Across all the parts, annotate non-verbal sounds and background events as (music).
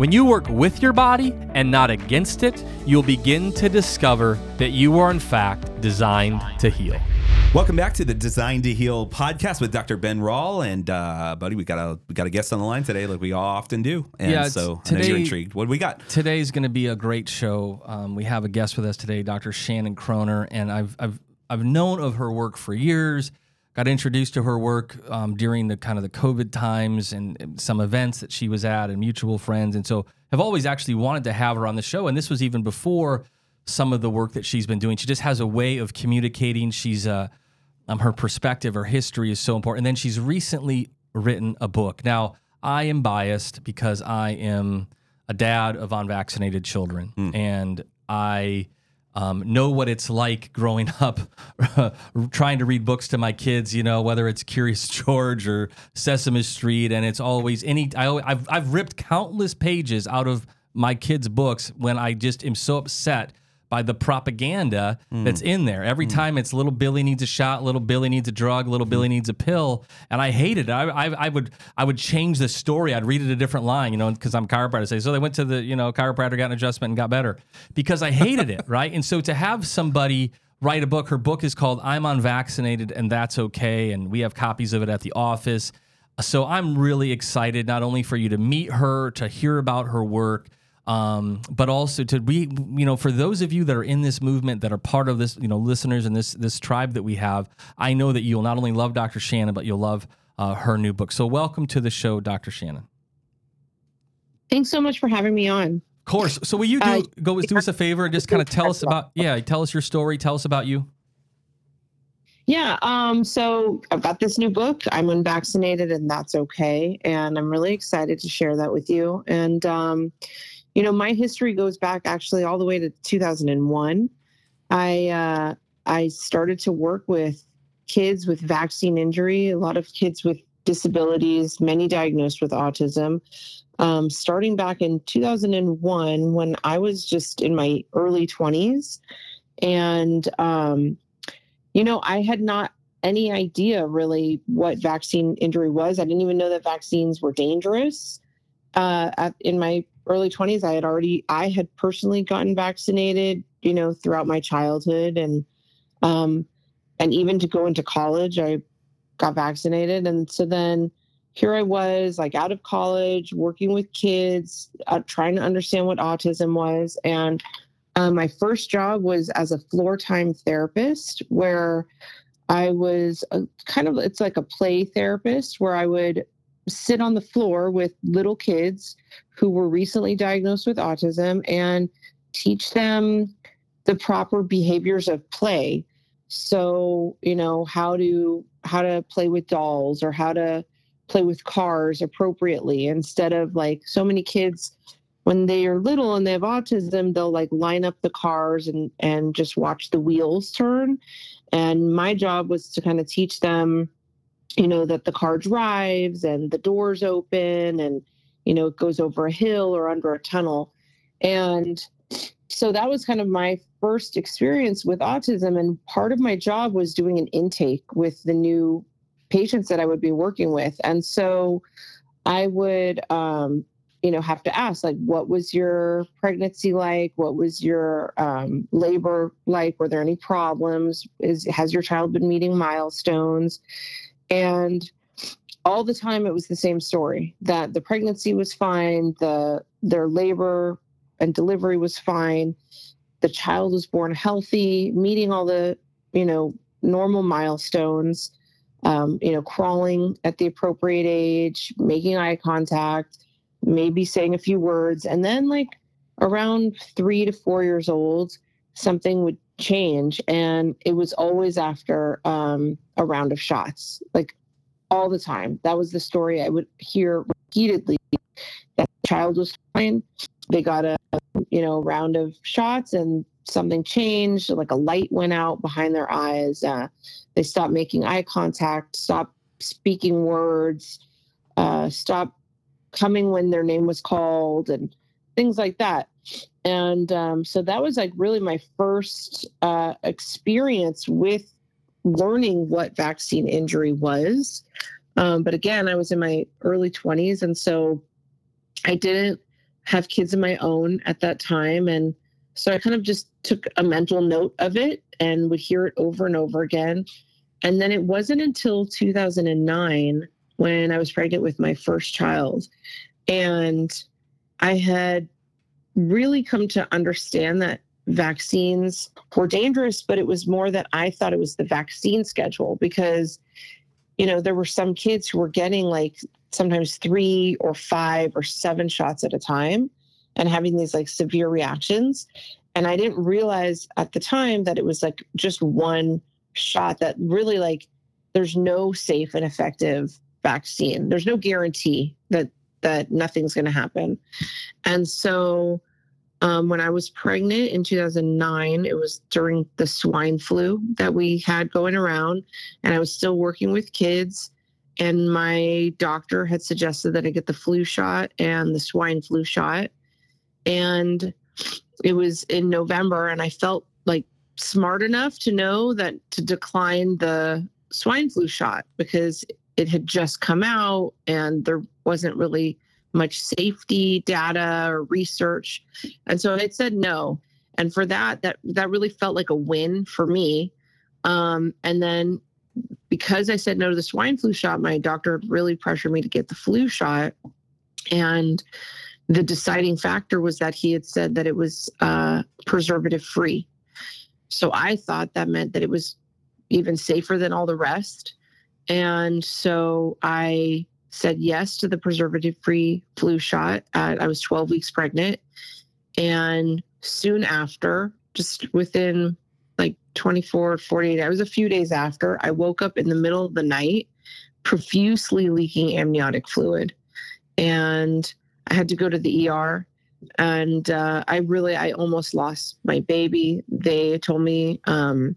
when you work with your body and not against it, you'll begin to discover that you are, in fact, designed to heal. Welcome back to the Designed to Heal podcast with Dr. Ben Rall and uh, buddy, we got a we got a guest on the line today, like we often do. And Yeah, so today- I know you're intrigued. What do we got? Today's going to be a great show. Um, we have a guest with us today, Dr. Shannon Kroner, and I've I've I've known of her work for years. Got introduced to her work um, during the kind of the COVID times and some events that she was at and mutual friends, and so have always actually wanted to have her on the show. And this was even before some of the work that she's been doing. She just has a way of communicating. She's uh, um, her perspective, her history is so important. And then she's recently written a book. Now, I am biased because I am a dad of unvaccinated children, and I um, know what it's like growing (laughs) up, trying to read books to my kids. You know, whether it's Curious (laughs) George or Sesame Street, and it's always any. I, I've I've ripped countless pages out of my kids' books when I just am so upset by the propaganda hmm. that's in there. Every hmm. time it's little Billy needs a shot, little Billy needs a drug, little hmm. Billy needs a pill, and I hated it. I, I, I would I would change the story. I'd read it a different line, you know, because I'm chiropractor. Say so they went to the you know chiropractor, got an adjustment, and got better because I hated it, (laughs) right? And so to have somebody write a book, her book is called "I'm Unvaccinated and That's Okay," and we have copies of it at the office. So I'm really excited not only for you to meet her, to hear about her work, um, but also to be, you know, for those of you that are in this movement, that are part of this, you know, listeners and this this tribe that we have, I know that you'll not only love Dr. Shannon, but you'll love uh, her new book. So welcome to the show, Dr. Shannon. Thanks so much for having me on. Of course. So will you do Uh, go do us a favor and just kind of tell us about yeah, tell us your story, tell us about you. Yeah, um, so I've got this new book. I'm unvaccinated, and that's okay. And I'm really excited to share that with you. And, um, you know, my history goes back actually all the way to 2001. I uh, I started to work with kids with vaccine injury, a lot of kids with disabilities, many diagnosed with autism. Um, starting back in 2001, when I was just in my early 20s, and um, you know, I had not any idea really what vaccine injury was. I didn't even know that vaccines were dangerous. Uh, at, in my early 20s, I had already, I had personally gotten vaccinated, you know, throughout my childhood, and um, and even to go into college, I got vaccinated, and so then here I was, like out of college, working with kids, uh, trying to understand what autism was, and um, my first job was as a floor time therapist, where I was a, kind of it's like a play therapist, where I would sit on the floor with little kids who were recently diagnosed with autism and teach them the proper behaviors of play. So you know how to how to play with dolls or how to play with cars appropriately instead of like so many kids when they are little and they have autism, they'll like line up the cars and and just watch the wheels turn. And my job was to kind of teach them, you know, that the car drives and the doors open and you know it goes over a hill or under a tunnel. And so that was kind of my first experience with autism. And part of my job was doing an intake with the new patients that I would be working with. And so I would um, you know have to ask like what was your pregnancy like what was your um, labor like were there any problems is has your child been meeting milestones and all the time it was the same story that the pregnancy was fine the their labor and delivery was fine the child was born healthy meeting all the you know normal milestones um, you know crawling at the appropriate age making eye contact maybe saying a few words. And then like around three to four years old something would change and it was always after um, a round of shots like all the time. That was the story i would hear repeatedly that the child was fine. They got a you know round of shots and something changed like a light went out behind their eyes uh, they stopped making eye contact stopped speaking words uh, stopped coming when their name was called and things like that and um, so that was like really my first uh, experience with learning what vaccine injury was um, but again i was in my early 20s and so i didn't have kids of my own at that time. And so I kind of just took a mental note of it and would hear it over and over again. And then it wasn't until 2009 when I was pregnant with my first child. And I had really come to understand that vaccines were dangerous, but it was more that I thought it was the vaccine schedule because, you know, there were some kids who were getting like sometimes three or five or seven shots at a time and having these like severe reactions. And I didn't realize at the time that it was like just one shot that really like there's no safe and effective vaccine. There's no guarantee that that nothing's going to happen. And so um, when I was pregnant in 2009, it was during the swine flu that we had going around, and I was still working with kids and my doctor had suggested that I get the flu shot and the swine flu shot. And it was in November, and I felt like smart enough to know that to decline the swine flu shot because it had just come out and there wasn't really much safety data or research. And so I said no. And for that, that that really felt like a win for me. Um, and then because I said no to the swine flu shot, my doctor really pressured me to get the flu shot. And the deciding factor was that he had said that it was uh, preservative free. So I thought that meant that it was even safer than all the rest. And so I said yes to the preservative free flu shot. At, I was 12 weeks pregnant. And soon after, just within like 24, 48 I was a few days after, I woke up in the middle of the night, profusely leaking amniotic fluid. And I had to go to the ER. And uh, I really, I almost lost my baby. They told me, um,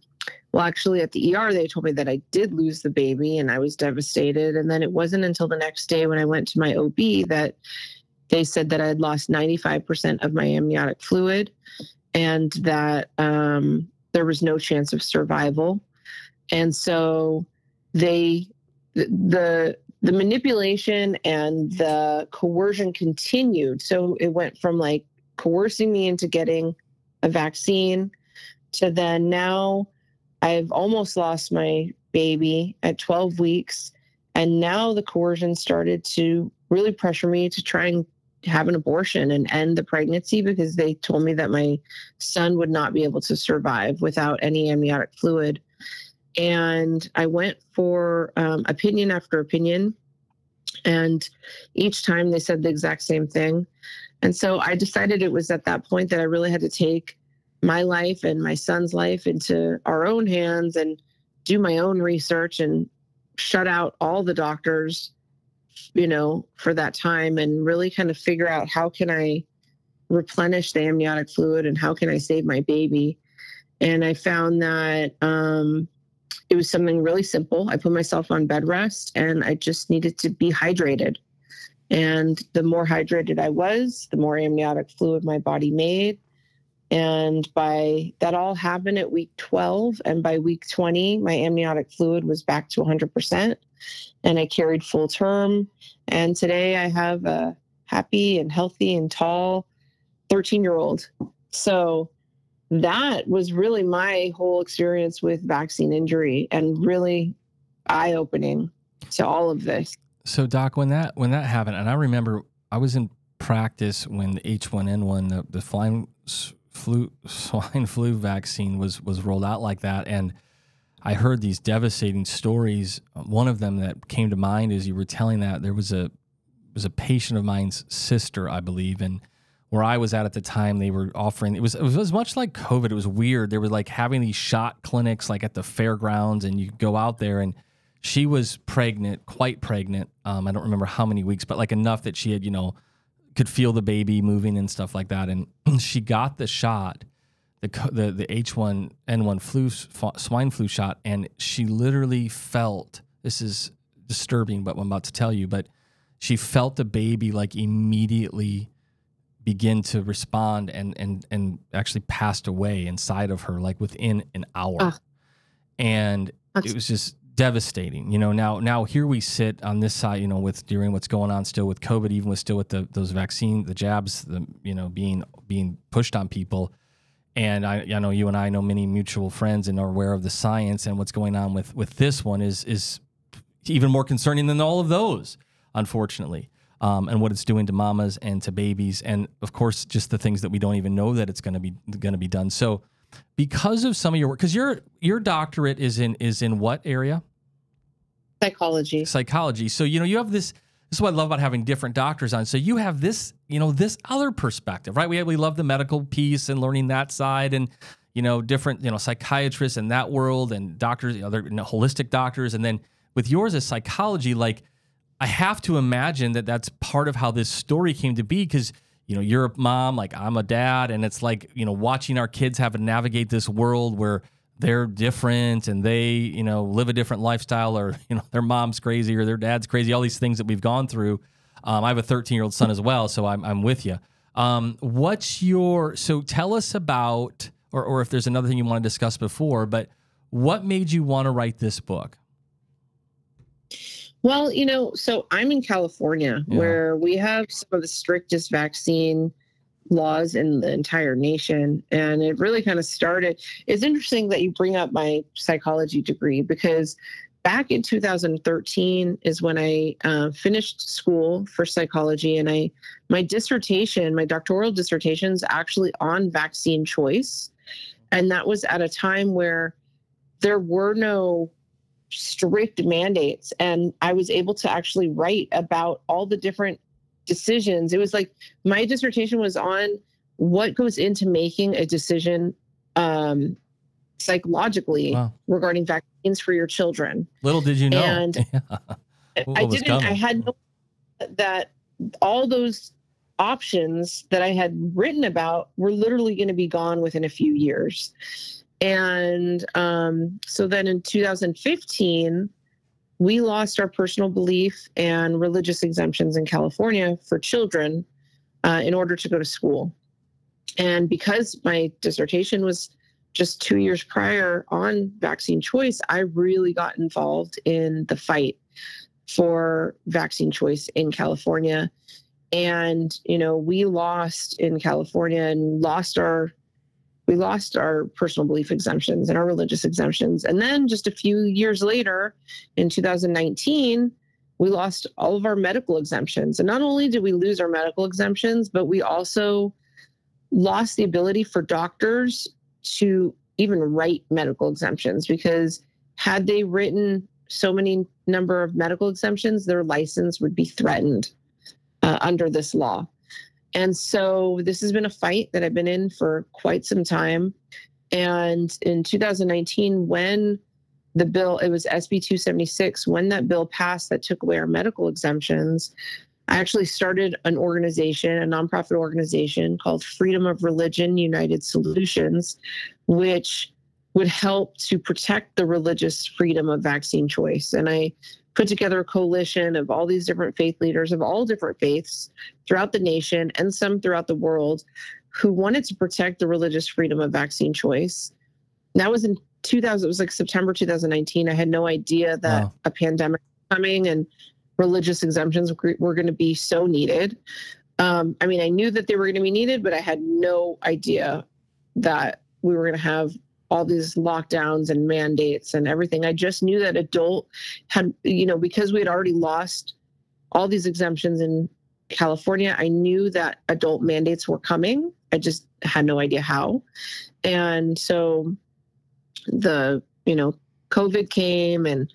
well, actually, at the ER, they told me that I did lose the baby and I was devastated. And then it wasn't until the next day when I went to my OB that they said that I had lost 95% of my amniotic fluid and that um, there was no chance of survival. And so they the the manipulation and the coercion continued. So it went from like coercing me into getting a vaccine to then now I've almost lost my baby at 12 weeks. And now the coercion started to really pressure me to try and have an abortion and end the pregnancy because they told me that my son would not be able to survive without any amniotic fluid. And I went for um, opinion after opinion. And each time they said the exact same thing. And so I decided it was at that point that I really had to take my life and my son's life into our own hands and do my own research and shut out all the doctors you know, for that time and really kind of figure out how can I replenish the amniotic fluid and how can I save my baby. And I found that um, it was something really simple. I put myself on bed rest and I just needed to be hydrated. And the more hydrated I was, the more amniotic fluid my body made. And by that all happened at week 12. And by week 20, my amniotic fluid was back to 100% and I carried full term. And today I have a happy and healthy and tall 13 year old. So that was really my whole experience with vaccine injury and really eye opening to all of this. So Doc, when that when that happened, and I remember I was in practice when the H1N1, the, the flying flu (laughs) swine flu vaccine was was rolled out like that, and I heard these devastating stories. One of them that came to mind as you were telling that there was a was a patient of mine's sister, I believe, and where I was at at the time, they were offering it was it was much like COVID. It was weird. They were like having these shot clinics like at the fairgrounds, and you go out there and she was pregnant, quite pregnant. Um, I don't remember how many weeks, but like enough that she had you know could feel the baby moving and stuff like that. And (clears throat) she got the shot, the the the H1N1 flu swine flu shot, and she literally felt this is disturbing, but I'm about to tell you, but she felt the baby like immediately begin to respond and and and actually passed away inside of her like within an hour. Uh, and it was just devastating. You know, now now here we sit on this side, you know, with during what's going on still with COVID, even with still with the those vaccine, the jabs, the you know, being being pushed on people. And I, I know you and I know many mutual friends and are aware of the science and what's going on with with this one is is even more concerning than all of those, unfortunately. Um, and what it's doing to mamas and to babies, and of course, just the things that we don't even know that it's going to be going to be done. So, because of some of your work because your your doctorate is in is in what area? Psychology. Psychology. So you know you have this this is what i love about having different doctors on. So you have this you know this other perspective right? We, we love the medical piece and learning that side and you know different you know psychiatrists in that world and doctors other you know, holistic doctors. And then with yours as psychology like i have to imagine that that's part of how this story came to be because you know, you're a mom, like I'm a dad, and it's like, you know, watching our kids have to navigate this world where they're different and they, you know, live a different lifestyle or, (laughs) you know, their mom's crazy or their dad's crazy, all these things that we've gone through. Um, I have a 13 year old son as well, so I'm, I'm with you. Um, what's your, so tell us about, or, or if there's another thing you want to discuss before, but what made you want to write this book? Well, you know, so I'm in California yeah. where we have some of the strictest vaccine laws in the entire nation. And it really kind of started. It's interesting that you bring up my psychology degree because back in 2013 is when I uh, finished school for psychology, and I my dissertation, my doctoral dissertation, is actually on vaccine choice, and that was at a time where there were no strict mandates. And i was able to actually write about all the different decisions. It was like my dissertation was on what goes into making a decision um, psychologically wow. regarding vaccines for your children. Little did you know. And (laughs) i didn't coming? i had no that all those options that i had written about were literally going to be gone within a few years and um, so then in 2015, we lost our personal belief and religious exemptions in California for children uh, in order to go to school. And because my dissertation was just two years prior on vaccine choice, I really got involved in the fight for vaccine choice in California. And, you know, we lost in California and lost our we lost our personal belief exemptions and our religious exemptions. And then just a few years later, in 2019, we lost all of our medical exemptions. And not only did we lose our medical exemptions, but we also lost the ability for doctors to even write medical exemptions because had they written so many number of medical exemptions, their license would be threatened uh, under this law. And so this has been a fight that I've been in for quite some time. And in 2019, when the bill, it was SB 276, when that bill passed that took away our medical exemptions, I actually started an organization, a nonprofit organization called Freedom of Religion United Solutions, which would help to protect the religious freedom of vaccine choice. And I put together a coalition of all these different faith leaders of all different faiths throughout the nation and some throughout the world who wanted to protect the religious freedom of vaccine choice. that was in 2000, it was like September 2019. I had no idea that wow. a pandemic was coming and religious exemptions were going to be so needed. Um, I mean, I knew that they were going to be needed, but I had no idea that we were going to have all these lockdowns and mandates and everything. I just knew that adult had, you know, because we had already lost all these exemptions in California, I knew that adult mandates were coming. I just had no idea how. And so the, you know, COVID came and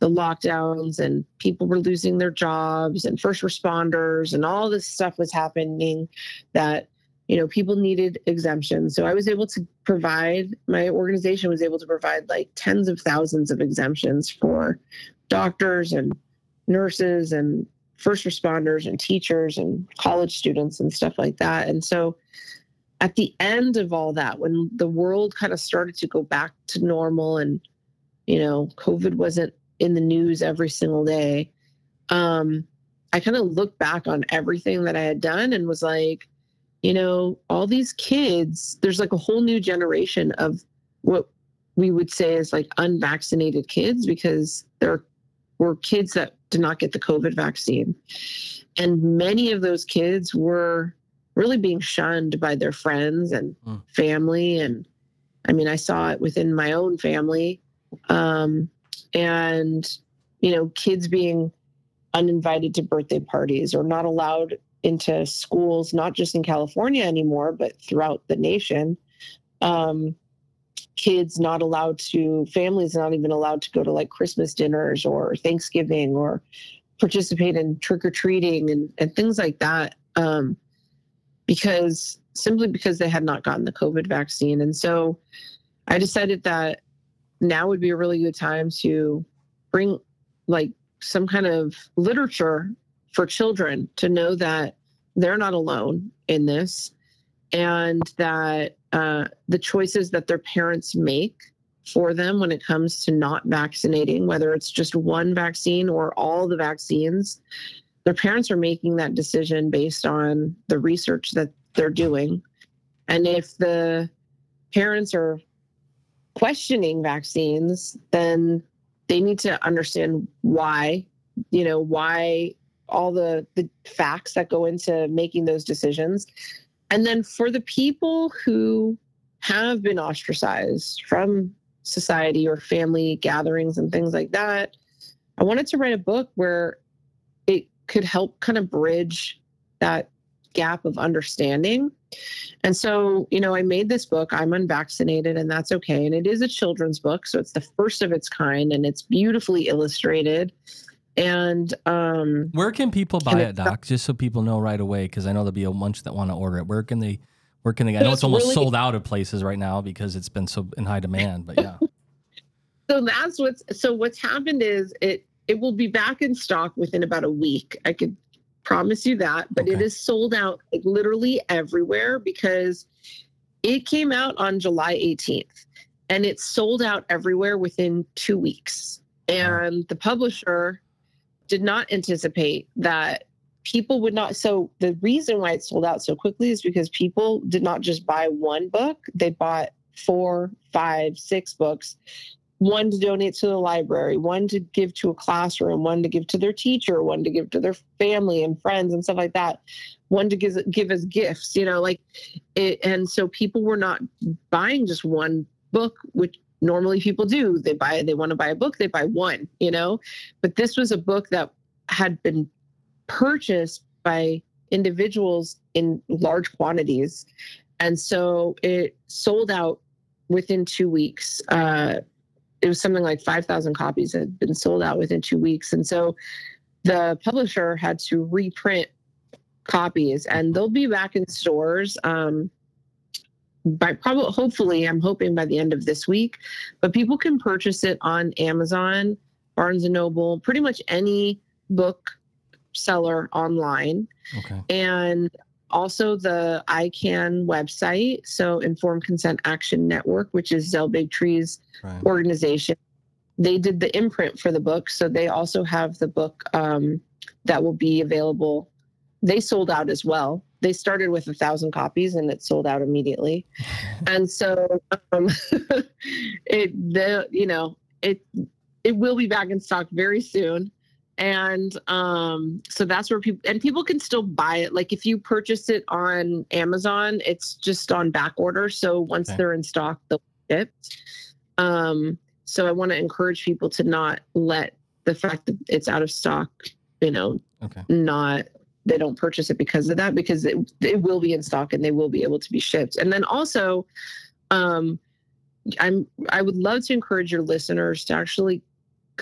the lockdowns and people were losing their jobs and first responders and all this stuff was happening that you know people needed exemptions so i was able to provide my organization was able to provide like tens of thousands of exemptions for doctors and nurses and first responders and teachers and college students and stuff like that. And so at the end of all that, when the world kind of started to go back to normal and, you know, COVID wasn't in the news every single day, um, I kind of looked back on everything that I had done and was like, you know, all these kids, there's like a whole new generation of what we would say is like unvaccinated kids because there were kids that did not get the COVID vaccine. And many of those kids were really being shunned by their friends and mm. family. And I mean, I saw it within my own family. Um, and, you know, kids being uninvited to birthday parties or not allowed into schools, not just in California anymore, but throughout the nation. Um, kids not allowed to, families not even allowed to go to like Christmas dinners or Thanksgiving or participate in trick or treating and, and things like that. Um, because simply because they had not gotten the COVID vaccine. And so I decided that now would be a really good time to bring like some kind of literature for children to know that they're not alone in this and that uh, the choices that their parents make for them when it comes to not vaccinating, whether it's just one vaccine or all the vaccines, their parents are making that decision based on the research that they're doing. And if the parents are questioning vaccines, then they need to understand why, you know, why all the the facts that go into making those decisions and then for the people who have been ostracized from society or family gatherings and things like that, I wanted to write a book where it could help kind of bridge that gap of understanding. And so, you know, I made this book, I'm unvaccinated, and that's okay. And it is a children's book. So it's the first of its kind and it's beautifully illustrated. And um, where can people buy it, Doc? Just so people know right away, because I know there'll be a bunch that want to order it. Where can they? Where can they? I know it's almost really, sold out of places right now because it's been so in high demand. But yeah. (laughs) so that's what's so what's happened is it it will be back in stock within about a week. I could promise you that, but okay. it is sold out like literally everywhere because it came out on July 18th and it's sold out everywhere within two weeks. And the publisher did not anticipate that people would not. So the reason why it sold out so quickly is because people did not just buy one book, they bought four, five, six books. One to donate to the library, one to give to a classroom, one to give to their teacher, one to give to their family and friends and stuff like that, one to give give as gifts, you know, like it, and so people were not buying just one book, which normally people do. They buy, they want to buy a book, they buy one, you know? But this was a book that had been purchased by individuals in large quantities. And so it sold out within two weeks. Uh, it was something like 5,000 copies had been sold out within two weeks. And so the publisher had to reprint copies and they'll be back in stores. Um, by probably hopefully i'm hoping by the end of this week but people can purchase it on amazon barnes and noble pretty much any book seller online okay. and also the ican website so informed consent action network which is Del Bigtree's right. organization they did the imprint for the book so they also have the book um, that will be available they sold out as well they started with a thousand copies and it sold out immediately. (laughs) and so um, (laughs) it the you know it it will be back in stock very soon. And um, so that's where people and people can still buy it. Like if you purchase it on Amazon, it's just on back order. So once okay. they're in stock, they'll ship. Um, so I want to encourage people to not let the fact that it's out of stock, you know, okay. not they don't purchase it because of that because it, it will be in stock and they will be able to be shipped. And then also um i'm i would love to encourage your listeners to actually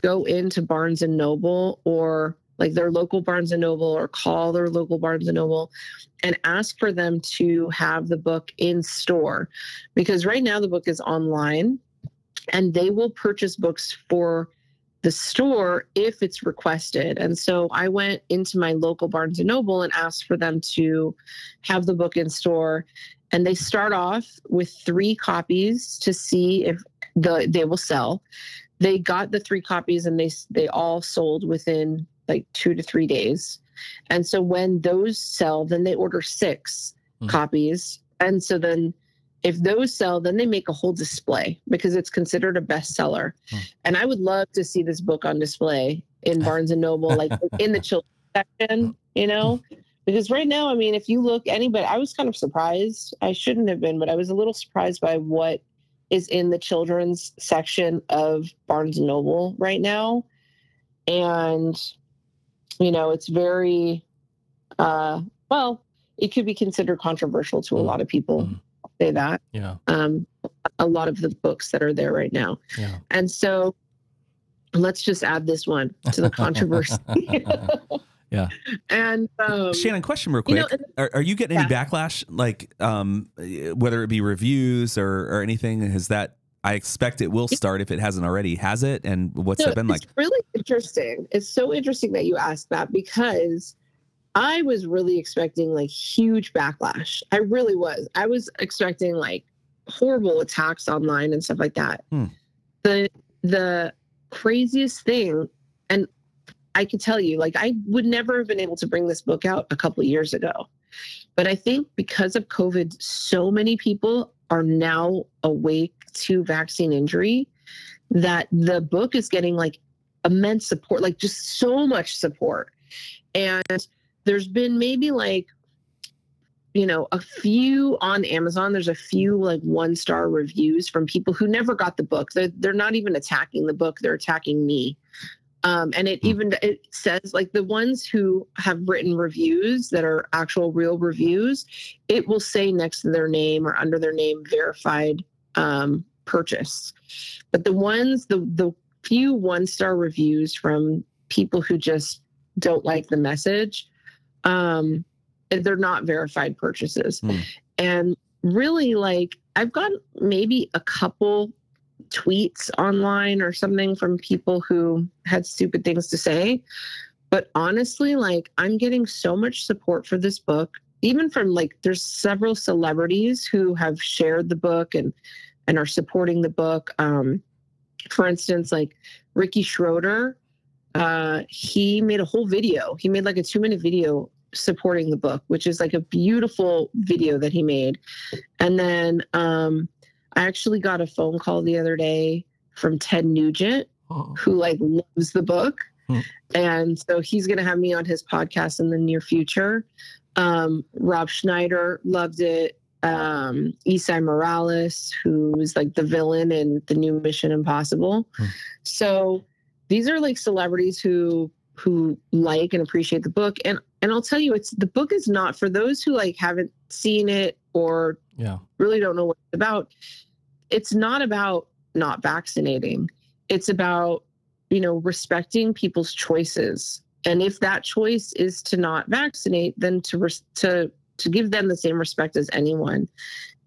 go into barnes and noble or like their local barnes and noble or call their local barnes and noble and ask for them to have the book in store. Because right now the book is online and they will purchase books for the store if it's requested. And so I went into my local Barnes and Noble and asked for them to have the book in store. And they start off with three copies to see if the they will sell. They got the three copies and they they all sold within like 2 to 3 days. And so when those sell, then they order 6 Mhm. copies. And so then if those sell, then they make a whole display because it's considered a bestseller. Hmm. And I would love to see this book on display in (laughs) Barnes and Noble, like in the children's section, you know? Because right now, I mean, if you look anybody, I was kind of surprised. I shouldn't have been, but I was a little surprised by what is in the children's section of Barnes and Noble right now. And, you know, it's very, uh, well, it could be considered controversial to a Mm. lot of people. Mm. I'll say that Yeah. um, a lot of the books that are there right now. Yeah. And so let's just add this one to the (laughs) controversy. (laughs) Yeah. And um, Shannon, question real you quick: know, are, are you getting any backlash, like um, whether it be reviews or or anything? Has that? I expect it will start if it hasn't already. Has it? And what's No, that been like? It's really interesting. It's so interesting that you asked that because I was really expecting like huge backlash. I really was. I was expecting like horrible attacks online and stuff like that. Hmm. The the craziest thing, and I could tell you, like I would never have been able to bring this book out a couple of years ago. But I think because of COVID, so many people are now awake to vaccine injury that the book is getting like immense support, like just so much support. And there's been maybe like, you know, a few on Amazon. There's a few like one star reviews from people who never got the book. They're, they're not even attacking the book, they're attacking me. Um, and it Hmm. even it says like the ones who have written reviews that are actual real reviews, it will say next to their name or under their name verified um, purchase. But the ones, the the few one star reviews from people who just don't like the message, um, they're not verified purchases. Hmm. And really, like I've got maybe a couple tweets online or something from people who had stupid things to say. But honestly, like I'm getting so much support for this book, even from like there's several celebrities who have shared the book and and are supporting the book. Um, for instance, like Ricky Schroder, uh, he made a whole video. He made like a two minute video supporting the book, which is like a beautiful video that he made. And then um, I actually got a phone call the other day from Ted Nugent, who like loves the book. Hmm. And so he's going to have me on his podcast in the near future. Um, Rob Schneider loved it. Um, Esai Morales, who is like the villain in the new Mission Impossible. Hmm. So these are like celebrities who who like and appreciate the book. And and I'll tell you, it's the book is not for those who like haven't seen it or Yeah. really don't know what it's about. It's not about not vaccinating. It's about, you know, respecting people's choices. And if that choice is to not vaccinate, then to res- to to give them the same respect as anyone.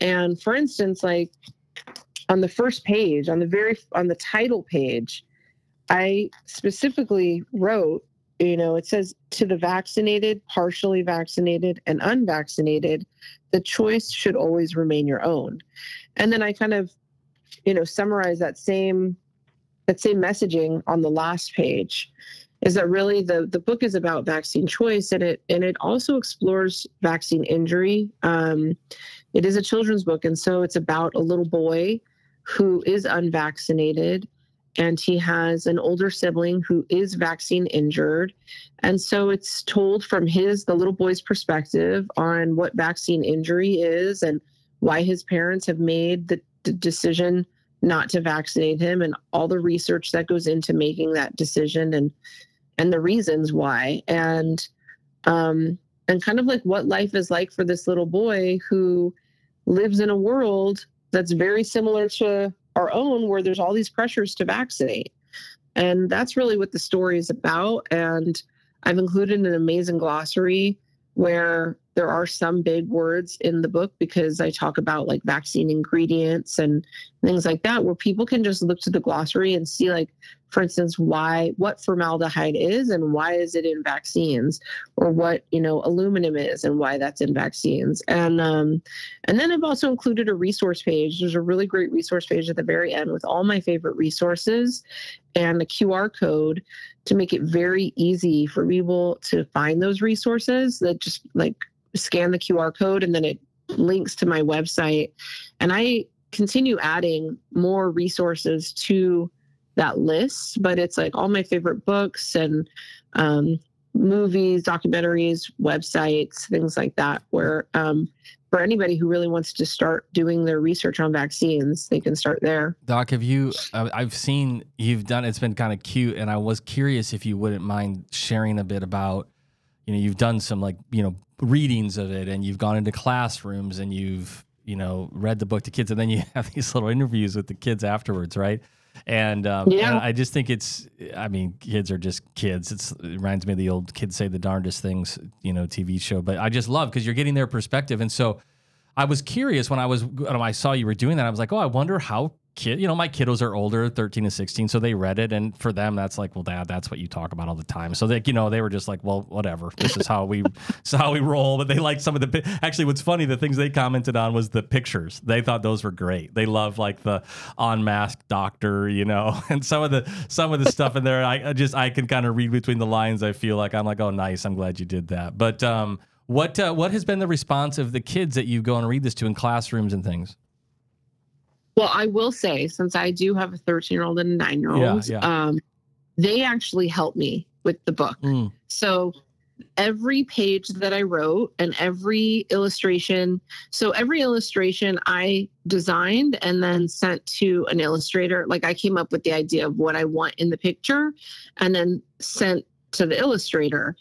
And for instance, like on the first page, on the very on the title page, I specifically wrote, you know, it says to the vaccinated, partially vaccinated, and unvaccinated, the choice should always remain your own. And then I kind of, you know, summarize that same that same messaging on the last page is that really the the book is about vaccine choice and it and it also explores vaccine injury um, it is a children's book and so it's about a little boy who is unvaccinated and he has an older sibling who is vaccine injured. And so it's told from his the little boy's perspective on what vaccine injury is and why his parents have made the, the decision not to vaccinate him and all the research that goes into making that decision and and the reasons why. And um and kind of like what life is like for this little boy who lives in a world that's very similar to our own where there's all these pressures to vaccinate. And that's really what the story is about. And i've included an amazing glossary where there are some big words in the book because i talk about like vaccine ingredients and things like that where people can just look to the glossary and see like for instance, why what formaldehyde is and why is it in vaccines, or what you know aluminum is and why that's in vaccines. And um, and then I've also included a resource page. There's a really great resource page at the very end with all my favorite resources and a QR code to make it very easy for people to find those resources that just like scan the QR code and then it links to my website. And I continue adding more resources to that list, but it's like all my favorite books and um, movies, documentaries, websites, things like that, where um, for anybody who really wants to start doing their research on vaccines, they can start there. Doc, have you? Uh, I've seen you've done. It's been kind of cute, and I was curious if you wouldn't mind sharing a bit about. You know, you've done some like you know readings of it, and you've gone into classrooms, and you've you know read the book to kids, and then you (laughs) have these little interviews with the kids afterwards, right? And um, Yeah. and I just think it's. I mean, kids are just kids. It's, it reminds me of the old "Kids Say the Darndest Things," you know, TV show. But I just love because you're getting their perspective, and so I was curious when I was when I saw you were doing that. I was like, oh, I wonder how kid. You know, my kiddos are older, thirteen and sixteen, so they read it, and for them, that's like, well, dad, that's what you talk about all the time. So they, you know, they were just like, well, whatever. This is how we, (laughs) this is how we roll. But they liked some of the. Actually, what's funny, the things they commented on was the pictures. They thought those were great. They love like the unmasked doctor, you know, (laughs) and some of the some of the stuff in there. I, I just I can kind of read between the lines. I feel like I'm like, oh, nice. I'm glad you did that. But um, what uh, what has been the response of the kids that you go and read this to in classrooms and things? Well, I will say, since I do have a 13 year old and a nine year old, Yeah, um, they actually helped me with the book. Mm. So every page that I wrote and every illustration, so every illustration I designed and then sent to an illustrator. Like I came up with the idea of what I want in the picture and then sent to the illustrator.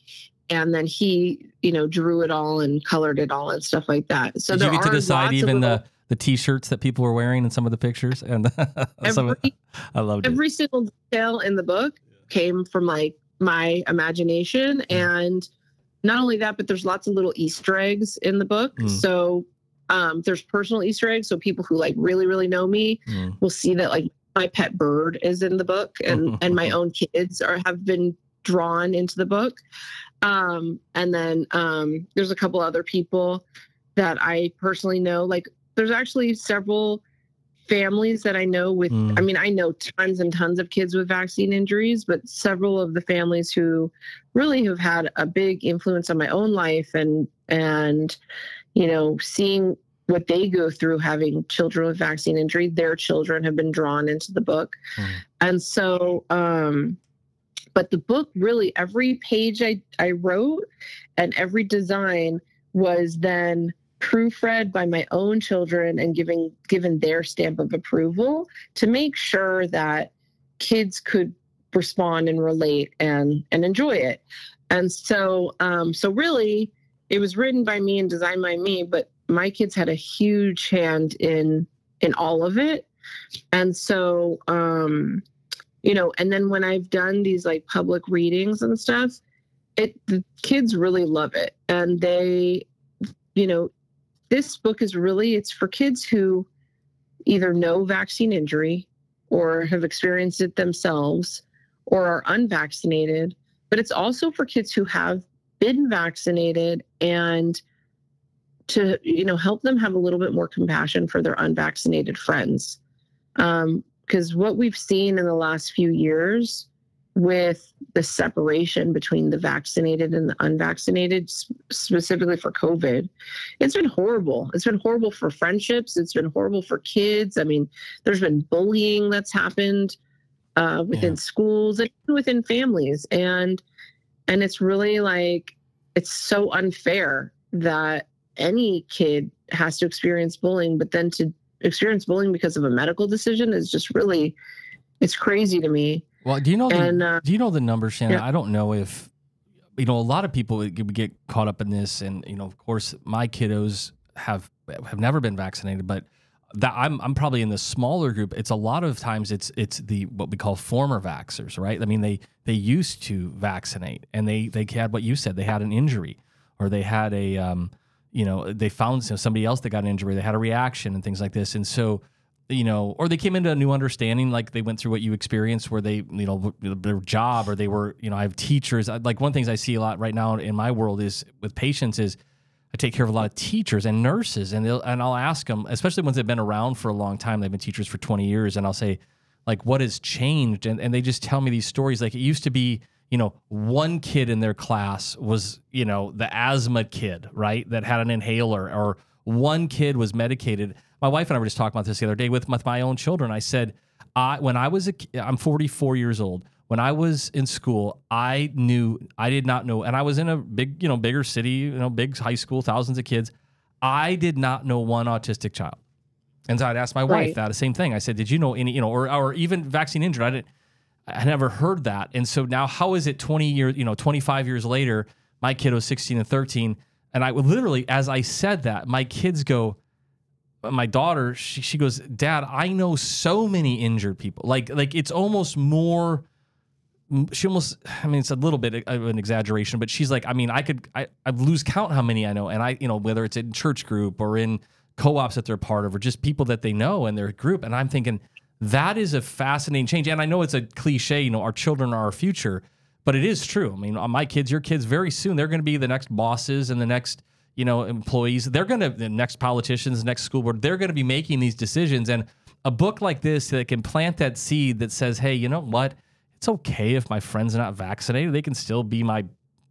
And then he, you know, drew it all and colored it all and stuff like that. So Did there you get to decide even little- the the t-shirts that people were wearing in some of the pictures? And (laughs) some of, every (laughs) I loved it. every single detail in the book came from like my imagination and not only that but there's lots of little easter eggs in the book Mm. so um, there's personal easter eggs so people who like really really know me Mm. will see that like my pet bird is in the book and (laughs) and my own kids are have been drawn into the book um, and then um, there's a couple other people that i personally know like there's actually several families that I know with Mm. I mean I know tons and tons of kids with vaccine injuries but several of the families who really have had a big influence on my own life and and you know seeing what they go through having children with vaccine injury their children have been drawn into the book Mm. and so um but the book really every page I I wrote and every design was then proofread by my own children and giving given their stamp of approval to make sure that kids could respond and relate and and enjoy it. And so um so really it was written by me and designed by me but my kids had a huge hand in in all of it. And so um you know and then when i've done these like public readings and stuff it the kids really love it. And they you know this book is really it's for kids who either know vaccine injury or have experienced it themselves or are unvaccinated but it's also for kids who have been vaccinated and to you know help them have a little bit more compassion for their unvaccinated friends um, because what we've seen in the last few years with the separation between the vaccinated and the unvaccinated specifically for covid it's been horrible. It's been horrible for friendships. It's been horrible for kids. I mean there's been bullying that's happened uh, within Yeah. schools and within families. And and it's really like it's so unfair that any kid has to experience bullying but then to experience bullying because of a medical decision is just really it's crazy to me Well, do you know the, and uh, do you know the number, Shannon? yeah. I don't know if you know a lot of people get get caught up in this, and you know, of course, my kiddos have have never been vaccinated, but that I'm I'm probably in the smaller group. It's a lot of times it's it's the what we call former vaxxers, right? I mean, they they used to vaccinate, and they they had what you said, they had an injury, or they had a um, you know, they found somebody else that got an injury, they had a reaction, and things like this, and so you know, or they came into a new understanding, like they went through what you experienced, where they, you know, their job, or they were, you know, I have teachers. Like one of the things I see a lot right now in my world is with patients is I take care of a lot of teachers and nurses, and they'll, and I'll ask them, especially ones that've been around for a long time, they've been teachers for 20 years, and I'll say, like, what has changed? And and they just tell me these stories. Like it used to be, you know, one kid in their class was, you know, the asthma kid, right, that had an inhaler, or one kid was medicated my wife and I were just talking about this the other day with, my own children. I said, I when I was a, I'm 44 years old. When I was in school, I knew I did not know, and I was in a big, you know, bigger city, you know, big high school, thousands of kids. I did not know one autistic child. And so I'd ask my right. wife that the same thing. I said, "Did you know any, you know, or or even vaccine injured?" I didn't. I never heard that. And so now, how is it 20 years, you know, 25 years later? My kid was 16 and 13, and I literally, as I said that, my kids go, my daughter, she, she goes, Dad, I know so many injured people. Like, like it's almost more. She almost, I mean, it's a little bit of an exaggeration, but she's like, I mean, I could, I, I lose count how many I know, and I, you know, whether it's in church group or in co-ops that they're part of, or just people that they know in their group, and I'm thinking that is a fascinating change. And I know it's a cliche, you know, our children are our future, but it is true. I mean, uh, my kids, your kids, very soon they're going to be the next bosses and the next you know, employees. They're going to the next politicians, next school board. They're going to be making these decisions, and a book like this that can plant that seed that says, "Hey, you know what? It's okay if my friend's are not vaccinated. They can still be my,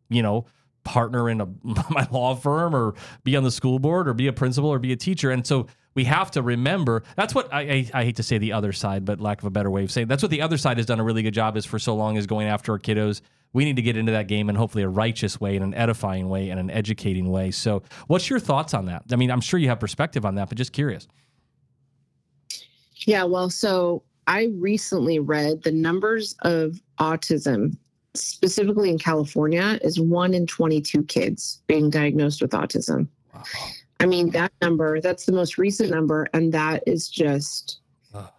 you know." partner in a (laughs) my law firm or be on the school board or be a principal or be a teacher and so we have to remember that's what I, I, I, hate to say the other side but lack of a better way of saying that's what the other side has done a really good job is for so long is going after our kiddos we need to get into that game in hopefully a righteous way, in an edifying way, and an educating way. So, what's your thoughts on that? I mean, I'm sure you have perspective on that, but just curious. Yeah, well, so I recently read the numbers of autism, specifically in California, is one in 22 kids being diagnosed with autism. Wow. I mean, that number, that's the most recent number, and that is just,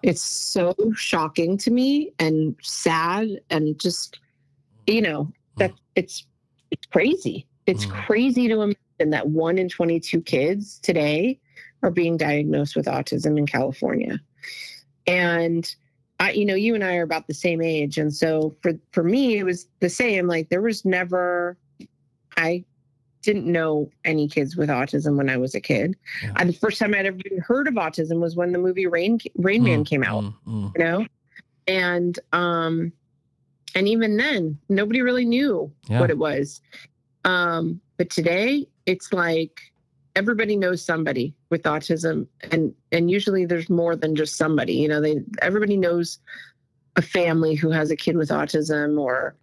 it's so shocking to me and sad and just you know that it's it's crazy it's mm. crazy to imagine that one in 22 kids today are being diagnosed with autism in california and I, you know, you and I are about the same age, and so for for me, it was the same. Like there was never, I didn't know any kids with autism when I was a kid. Yeah. I, the first time I'd ever heard of autism was when the movie Rain Rain mm, Man came out. Mm, mm. You know, and um, and even then nobody really knew yeah. what it was um, but today it's like everybody knows somebody with autism and and usually there's more than just somebody you know they everybody knows a family who has a kid with autism or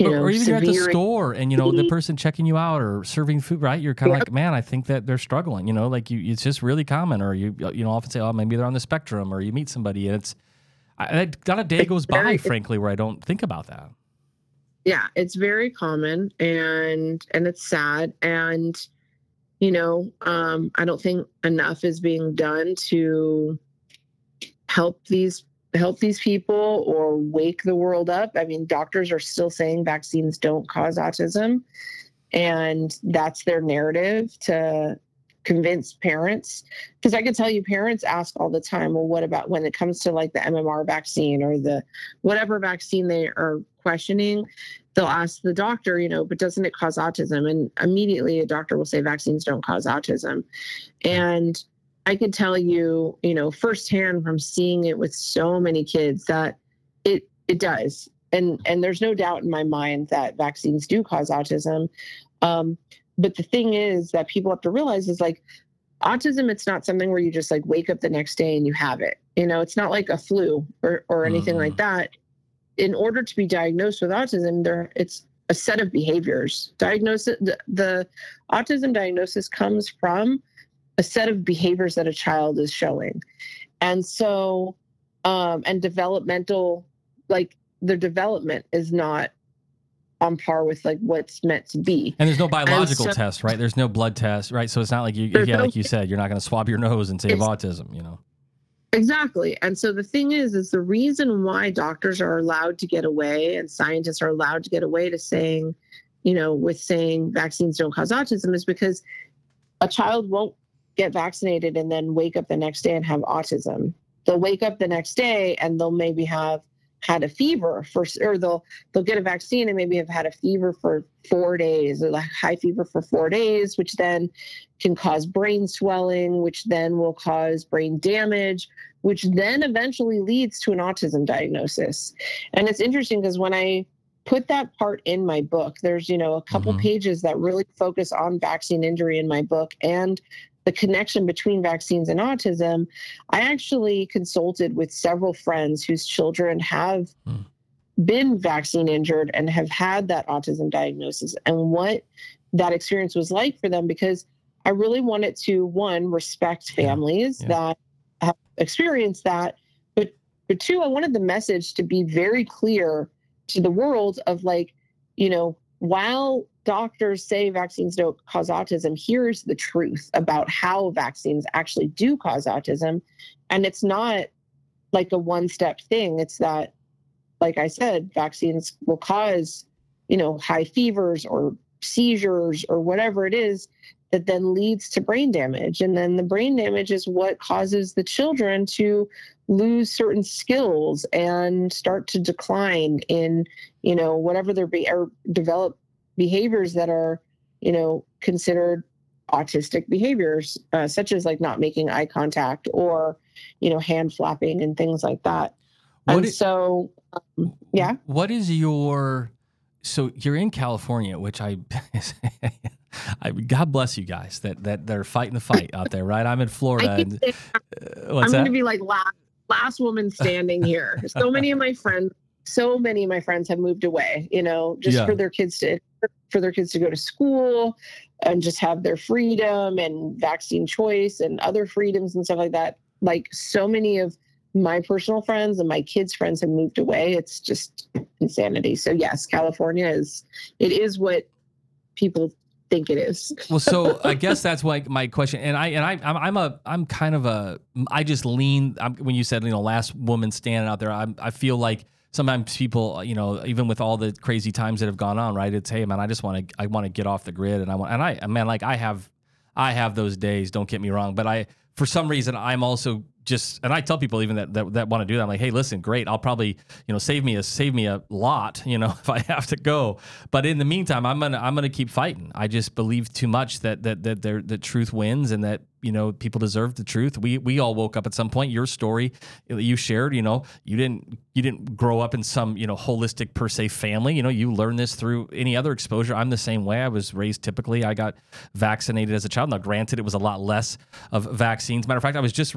you or, know, or even you're at the store and you know the person checking you out or serving food right? You're kind of like man i think that they're struggling you know? Like you it's just really common or you you know often say oh maybe they're on the spectrum or you meet somebody and it's I, not a day goes by, frankly, where I don't think about that. Yeah, it's very common and and it's sad and you know um, I don't think enough is being done to help these help these people or wake the world up. I mean, doctors are still saying vaccines don't cause autism, and that's their narrative to convince parents. Because i can tell you parents ask all the time well what about when it comes to like the mmr vaccine or the whatever vaccine they are questioning? They'll ask the doctor you know but doesn't it cause autism? And immediately a doctor will say vaccines don't cause autism. And i can tell you you know firsthand from seeing it with so many kids that it it does. And and there's no doubt in my mind that vaccines do cause autism. Um, but the thing is that people have to realize is like autism it's not something where you just like wake up the next day and you have it. You know it's not like a flu or, or anything mm. like that. In order to be diagnosed with autism there it's a set of behaviors. Diagnosis the, the autism diagnosis comes from a set of behaviors that a child is showing and so um and developmental like their development is not on par with like what's meant to be. And there's no biological so, test, right? There's no blood test, right? So it's not like you, yeah, no, like you said, you're not going to swab your nose and say have autism, you know. Exactly. And so the thing is, is the reason why doctors are allowed to get away and scientists are allowed to get away to saying, you know, with saying vaccines don't cause autism is because a child won't get vaccinated and then wake up the next day and have autism. they'll wake up the next day and they'll maybe have had a fever for or they'll they'll get a vaccine and maybe have had a fever for four days or like high fever for four days which then can cause brain swelling which then will cause brain damage which then eventually leads to an autism diagnosis and it's interesting because when i put that part in my book there's you know a couple Mhm. pages that really focus on vaccine injury in my book and the connection between vaccines and autism I actually consulted with several friends whose children have Hmm. been vaccine injured and have had that autism diagnosis and what that experience was like for them because I really wanted to one respect Yeah. families Yeah. that have experienced that but but two I wanted the message to be very clear to the world of like you know while doctors say vaccines don't cause autism, here's the truth about how vaccines actually do cause autism. And it's not like a one step thing. It's that, like I said, vaccines will cause, you know, high fevers or seizures or whatever it is that then leads to brain damage. And then the brain damage is what causes the children to lose certain skills and start to decline in, you know, whatever they're be or develop behaviors that are, you know, considered autistic behaviors, uh, such as like not making eye contact or, you know, hand flapping and things like that. What and i- so, um, yeah. What is your so you're in California, which I, (laughs) I God bless you guys that that they're fighting the fight out there, right? I'm in (laughs) Florida. And, saying, uh, I'm going to be like last, last woman standing here. so many of my friends, so many of my friends have moved away, you know, just Yeah. for their kids to, for their kids to go to school and just have their freedom and vaccine choice and other freedoms and stuff like that. Like so many of my personal friends and my kids' friends have moved away. It's just insanity. So yes, California is, it is what people think it is. well, so (laughs) I guess that's like my question, and I and I I'm, I'm a I'm kind of a I just lean I'm, when you said you know last woman standing out there. I'm, I feel like sometimes people uh, you know even with all the crazy times that have gone on, right? It's hey man, I just want to I want to get off the grid, and I want and I man like I have I have those days. Don't get me wrong, but I for some reason I'm also just and I tell people even that that, that want to do that. I'm like, hey, listen, great. I'll probably you know save me a save me a lot. (laughs) You know if I have to go. But in the meantime, I'm gonna I'm gonna keep fighting. I just believe too much that that that there that truth wins and that you know people deserve the truth. We we all woke up at some point. Your story you shared, you know, you didn't you didn't grow up in some you know holistic per se family. You know, you learned this through any other exposure. I'm the same way. I was raised typically. I got vaccinated as a child. Now, granted, it was a lot less of vaccines. Matter of fact, I was just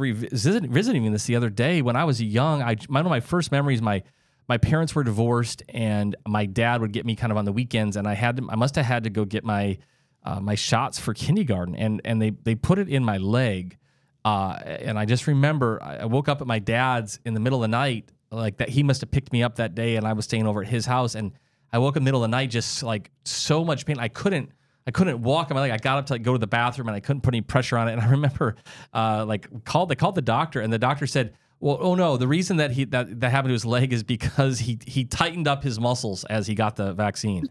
revisiting visiting this the other day when I was young. I one of my first memories, my my parents were divorced, and my dad would get me kind of on the weekends, and I had to, I must have had to go get my uh, my shots for kindergarten, and and they they put it in my leg, uh, and I just remember I woke up at my dad's in the middle of the night, like that he must have picked me up that day, and I was staying over at his house, and I woke up middle of the night just like so much pain, I couldn't. I couldn't walk. I'm like, I got up to like go to the bathroom and I couldn't put any pressure on it. (laughs) And I remember, uh, like called they called the doctor and the doctor said, well, oh no, the reason that he that that happened to his leg is because he he tightened up his muscles as he got the vaccine.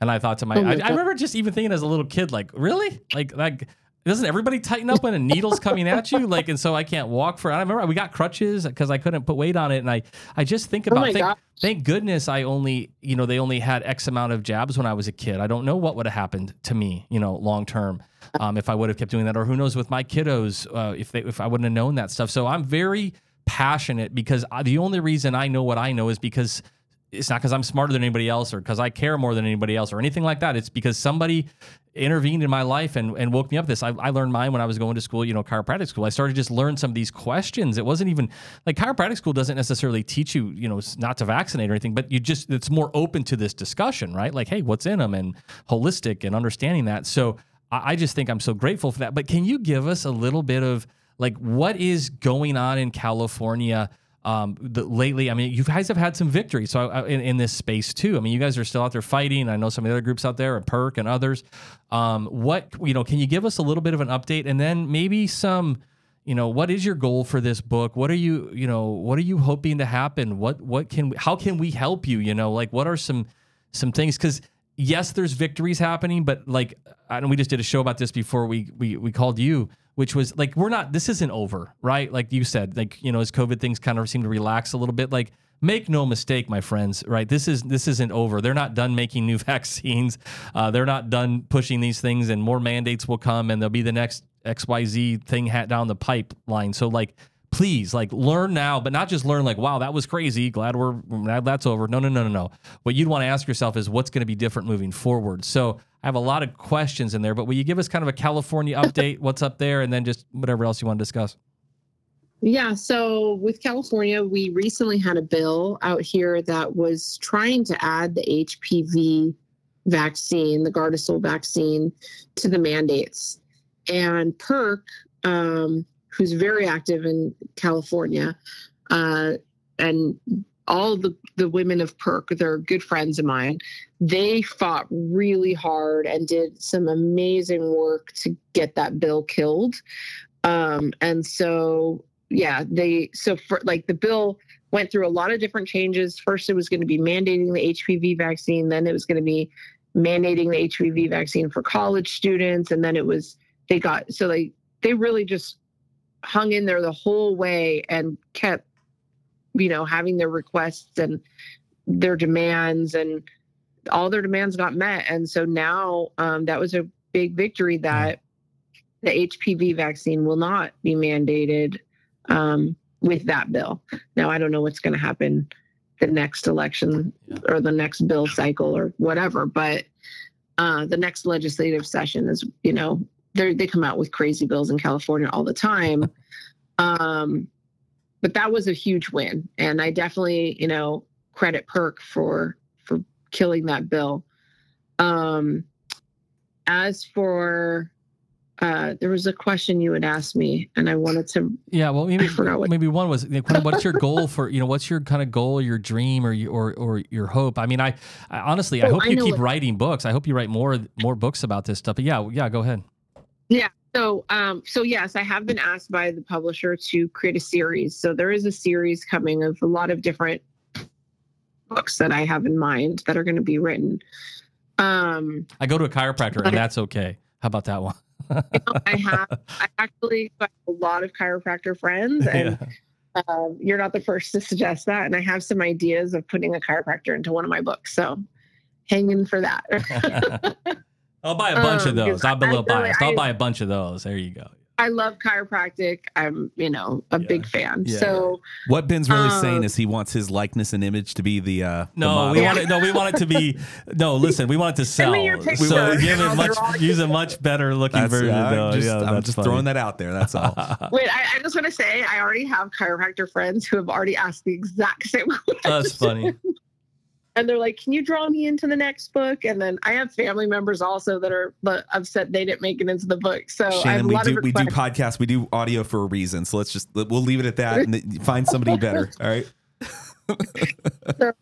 And I thought to my, Oh my I, I remember just even thinking as a little kid, like, really, like like. Doesn't everybody tighten up when a needle's coming at you? Like, and so I can't walk for. I remember we got crutches because I couldn't put weight on it, and I, I just think Oh about think, God. thank goodness I only, you know, they only had X amount of jabs when I was a kid. I don't know what would have happened to me, you know, long term, um, if I would have kept doing that, or who knows with my kiddos, uh, if they, if I wouldn't have known that stuff. So I'm very passionate because I, the only reason I know what I know is because it's not because I'm smarter than anybody else or because I care more than anybody else or anything like that. It's because somebody intervened in my life and, and woke me up this. I, I learned mine when I was going to school, you know, chiropractic school. I started to just learn some of these questions. It wasn't even like chiropractic school doesn't necessarily teach you, you know, not to vaccinate or anything, but you just, it's more open to this discussion, right? Like, hey, what's in them and holistic and understanding that. So I, I just think I'm so grateful for that. But can you give us a little bit of like what is going on in California? Um, the, lately, I mean, you guys have had some victories so I, in, in this space too. I mean, you guys are still out there fighting. I know some of the other groups out there, and PERC and others. Um, what you know, can you give us a little bit of an update, and then maybe some, you know, what is your goal for this book? What are you, you know, what are you hoping to happen? What what can we, how can we help you? You know, like what are some some things because yes, there's victories happening, but like I know we just did a show about this before we we we called you. Which was like we're not this isn't over, right? Like you said, like you know, as COVID things kind of seem to relax a little bit, like make no mistake, my friends, right? This is this isn't over. They're not done making new (laughs) vaccines. Uh, they're not done pushing these things, and more mandates will come, and there'll be the next XYZ thing hat down the pipeline. So like please like learn now but not just learn like wow that was crazy glad we're glad that's over no no no no no what you'd want to ask yourself is what's going to be different moving forward so i have a lot of questions in there but will you give us kind of a california (laughs) update? What's up there? And then just whatever else you want to discuss. Yeah, so with California, we recently had a bill out here that was trying to add the HPV vaccine, the Gardasil vaccine, to the mandates. And PERC, um, who's very active in California, uh, and all the, the women of PERC, they're good friends of mine, they fought really hard and did some amazing work to get that bill killed. Um, and so yeah, they so for like the bill went through a lot of different changes. First, it was going to be mandating the HPV vaccine. Then it was going to be mandating the HPV vaccine for college students, and then it was they got so they they really just hung in there the whole way and kept you know having their requests and their demands and all their demands got met and so now um, that was a big victory that the hpv vaccine will not be mandated um, with that bill. Now, I don't know what's going to happen the next election or the next bill cycle or whatever, but uh, the next legislative session is, you know, they they come out with crazy bills in California all the time. Um, but that was a huge win, and I definitely, you know, credit PERC for for killing that bill. Um, as for uh, there was a question you had asked me, and I wanted to yeah well maybe forgot what- maybe one was what's your goal for you know what's your kind of goal your dream or your or, or your hope? I mean i, I honestly i Oh, hope I you keep writing books. I hope you write more more books about this stuff. But yeah yeah go ahead So, um, so yes, I have been asked by the publisher to create a series. So there is a series coming of a lot of different books that I have in mind that are going to be written. Um, i go to a chiropractor and that's okay how about that one I have, I actually have a lot of chiropractor friends, and (laughs) um, you're not the first to suggest that. And I have some ideas of putting a chiropractor into one of my books. So, hang in for that. (laughs) (laughs) I'll buy a bunch of Um, those. because I'm a I little really- biased. I'll buy a bunch of those. There you go. I love chiropractic. I'm, you know, a Yeah. big fan. Yeah. So. What Ben's really saying Um, is he wants his likeness and image to be the uh No, model. we want it. No, we want it to be. (laughs) No, listen, we want it to sell. your. So (laughs) give it much. Use a much better looking That's, version. I'm just, yeah, I'm just throwing that out there. That's all. (laughs) Wait, I, I just want to say I already have chiropractor friends who have already asked the exact same question. That's funny. And they're like, "Can you draw me into the next book?" And then I have family members also that are but upset they didn't make it into the book. So Shannon, we do we do podcasts, we do audio for a reason. So let's just we'll leave it at that and (laughs) find somebody better. All right. (laughs) So,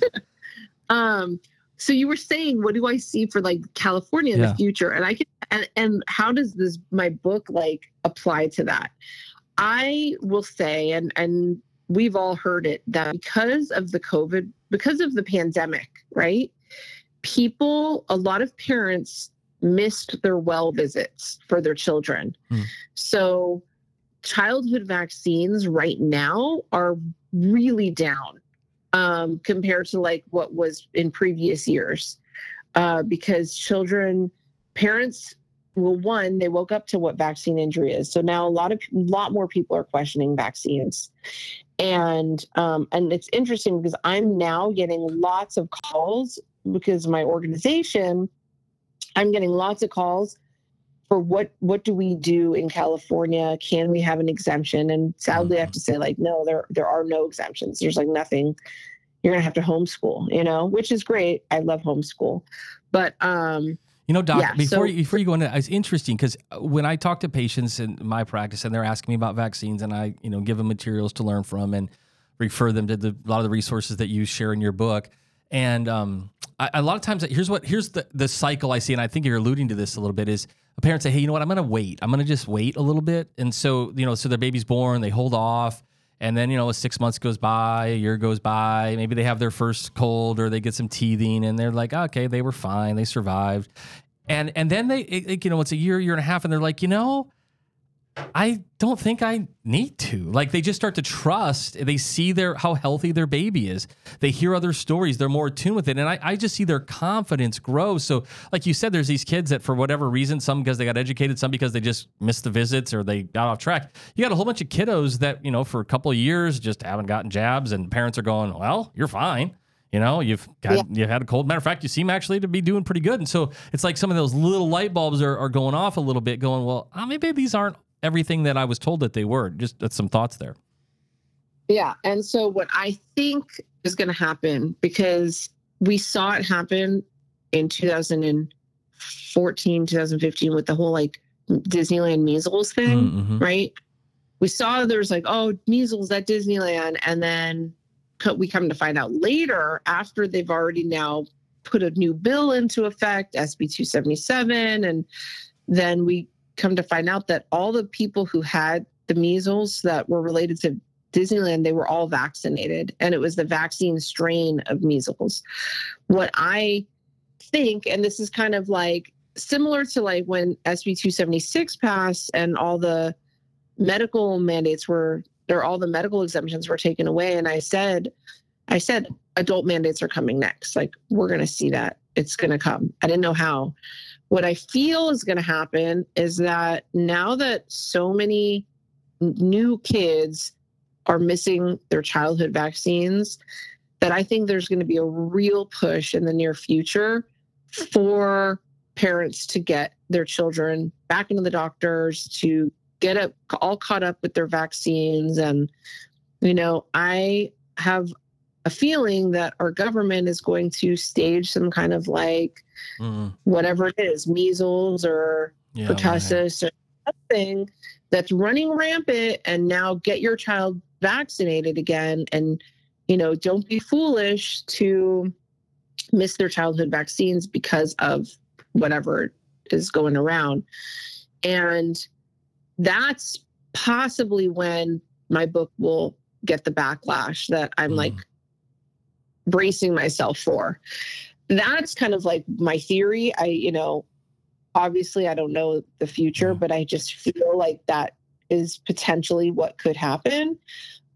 (laughs) um, so you were saying, what do I see for like California in Yeah. the future? And I can, and, and how does this my book like apply to that? I will say, and and we've all heard it that because of the COVID, because of the pandemic, right? People, a lot of parents missed their well visits for their children. Hmm. So childhood vaccines right now are really down um, compared to like what was in previous years uh, because children parents well one they woke up to what vaccine injury is so now a lot of a lot more people are questioning vaccines and um, and it's interesting because i'm now getting lots of calls because my organization i'm getting lots of calls for what what do we do in California? Can we have an exemption? And sadly, I have to say, like, no, there there are no exemptions. There's like nothing. You're gonna have to homeschool, you know, which is great. I love homeschool, but um, You know, doc, Yeah, before so- you, before you go into, it's interesting because when I talk to patients in my practice and they're asking me about vaccines, and I, you know, give them materials to learn from and refer them to the, a lot of the resources that you share in your book. And um, I, a lot of times, here's what here's the the cycle I see, and I think you're alluding to this a little bit is a parent say, hey, you know what, I'm going to wait. I'm going to just wait a little bit, and so you know, so their baby's born, they hold off. And then, you know, six months goes by, a year goes by, maybe they have their first cold or they get some teething and they're like, okay, they were fine, they survived. And and then they, it, it- you know, it's a year, year and a half, and they're like, you know, I don't think I need to. Like they just start to trust. They see their how healthy their baby is. They hear other stories. They're more attuned with it, and I, I just see their confidence grow. So, like you said, there's these kids that for whatever reason, some because they got educated, some because they just missed the visits or they got off track. You got a whole bunch of kiddos that you know for a couple of years just haven't gotten jabs, and parents are going, "Well, you're fine." You know, you've got yeah. you've had a cold. Matter of fact, you seem actually to be doing pretty good. And so it's like some of those little light bulbs are, are going off a little bit, going, well, oh, maybe these aren't everything that I was told that they were. Just some thoughts there. Yeah. And so what I think is going to happen because we saw it happen in 2014, 2015 with the whole like Disneyland measles thing, mm-hmm. right? We saw there's like, oh, measles at Disneyland. And then we come to find out later after they've already now put a new bill into effect, SB 277. And then we come to find out that all the people who had the measles that were related to Disneyland, they were all vaccinated, and it was the vaccine strain of measles. What I think, and this is kind of like similar to like when SB 276 passed and all the medical mandates were, or all the medical exemptions were taken away. And I said, I said, adult mandates are coming next. Like, we're going to see that. It's going to come. I didn't know how. What I feel is going to happen is that now that so many new kids are missing their childhood vaccines, that I think there's going to be a real push in the near future for parents to get their children back into the doctors to get up all caught up with their vaccines. And you know i have a feeling that our government is going to stage some kind of like mm-hmm. whatever it is, measles or yeah, pertussis right. or something that's running rampant and now get your child vaccinated again and you know don't be foolish to miss their childhood vaccines because of whatever is going around and that's possibly when my book will get the backlash that i'm mm. like bracing myself for. That's kind of like my theory. I, you know, obviously I don't know the future, but I just feel like that is potentially what could happen.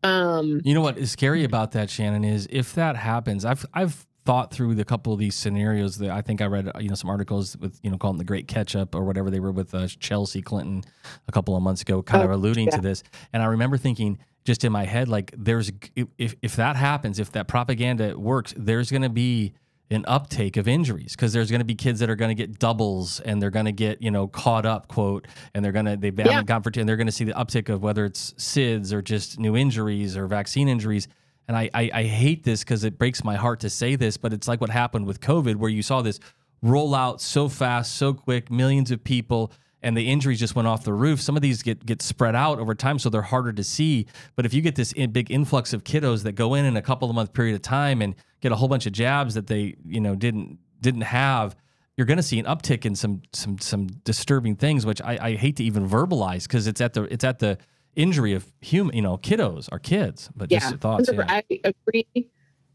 Um, you know what is scary about that, Shannon, is if that happens, I've I've thought through the couple of these scenarios that I think I read, you know, some articles with, you know, calling the great catch up or whatever they were with uh, Chelsea Clinton a couple of months ago, kind oh, of alluding yeah. to this. And I remember thinking, just in my head like there's if if that happens if that propaganda works there's going to be an uptake of injuries because there's going to be kids that are going to get doubles and they're going to get you know caught up quote and they're going to they haven't yeah. gone for and they're going to see the uptick of whether it's SIDS or just new injuries or vaccine injuries and I I, I hate this because it breaks my heart to say this but it's like what happened with COVID where you saw this roll out so fast so quick millions of people and the injuries just went off the roof. Some of these get get spread out over time, so they're harder to see. But if you get this big influx of kiddos that go in in a couple of month period of time and get a whole bunch of jabs that they you know didn't didn't have, you're going to see an uptick in some some some disturbing things, which I, I hate to even verbalize because it's at the it's at the injury of human you know kiddos our kids. But yeah, just thoughts. Yeah. I agree,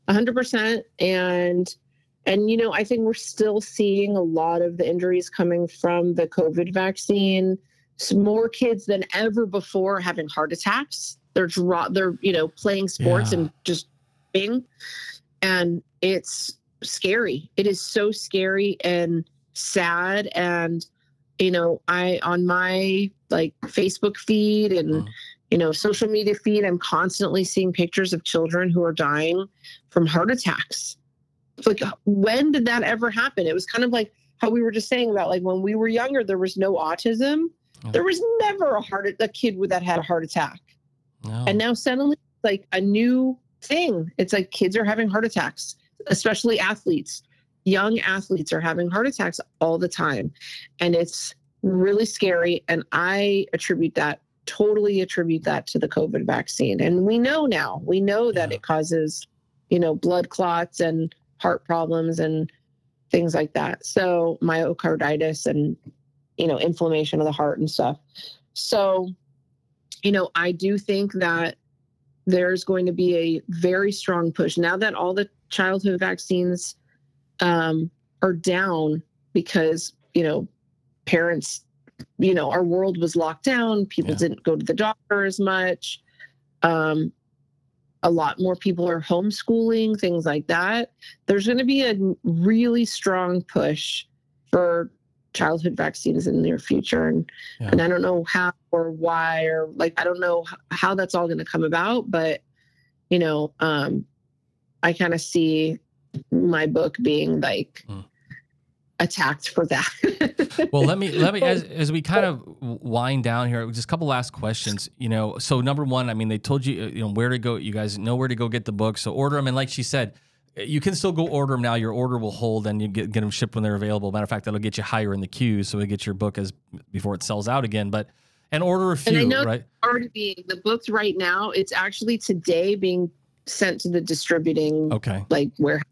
hundred percent, and and, you know, I think we're still seeing a lot of the injuries coming from the COVID vaccine. more kids than ever before having heart attacks. They're draw, they're you know playing sports yeah. and just being, and it's scary. It is so scary and sad. And you know, I on my like Facebook feed and mm. you know social media feed, I'm constantly seeing pictures of children who are dying from heart attacks like when did that ever happen it was kind of like how we were just saying about like when we were younger there was no autism oh. there was never a heart a kid with that had a heart attack no. and now suddenly like a new thing it's like kids are having heart attacks especially athletes young athletes are having heart attacks all the time and it's really scary and i attribute that totally attribute that to the covid vaccine and we know now we know that yeah. it causes you know blood clots and heart problems and things like that. So myocarditis and you know inflammation of the heart and stuff. So you know, I do think that there's going to be a very strong push now that all the childhood vaccines um, are down because you know parents you know, our world was locked down. People Yeah. didn't go to the doctor as much. Um, a lot more people are homeschooling, things like that. There's going to be a really strong push for childhood vaccines in the near future. And, Yeah. and I don't know how or why, or like, I don't know how that's all going to come about, but, you know, um, I kind of see my book being like Mm. attacked for that. (laughs) Well, let me let me as, as we kind of (laughs) wind down here, just a couple last questions. You know, so number one, I mean, they told you uh, you know where to go. You guys know where to go get the book, so order them. And like she said, you can still go order them now. Your order will hold, and you get get them shipped when they're available. Matter of fact, that'll get you higher in the queue, so we get your book as before it sells out again. But and order a And I few, know- right? already being the books right now. It's actually today being sent to the distributing Okay, like warehouse.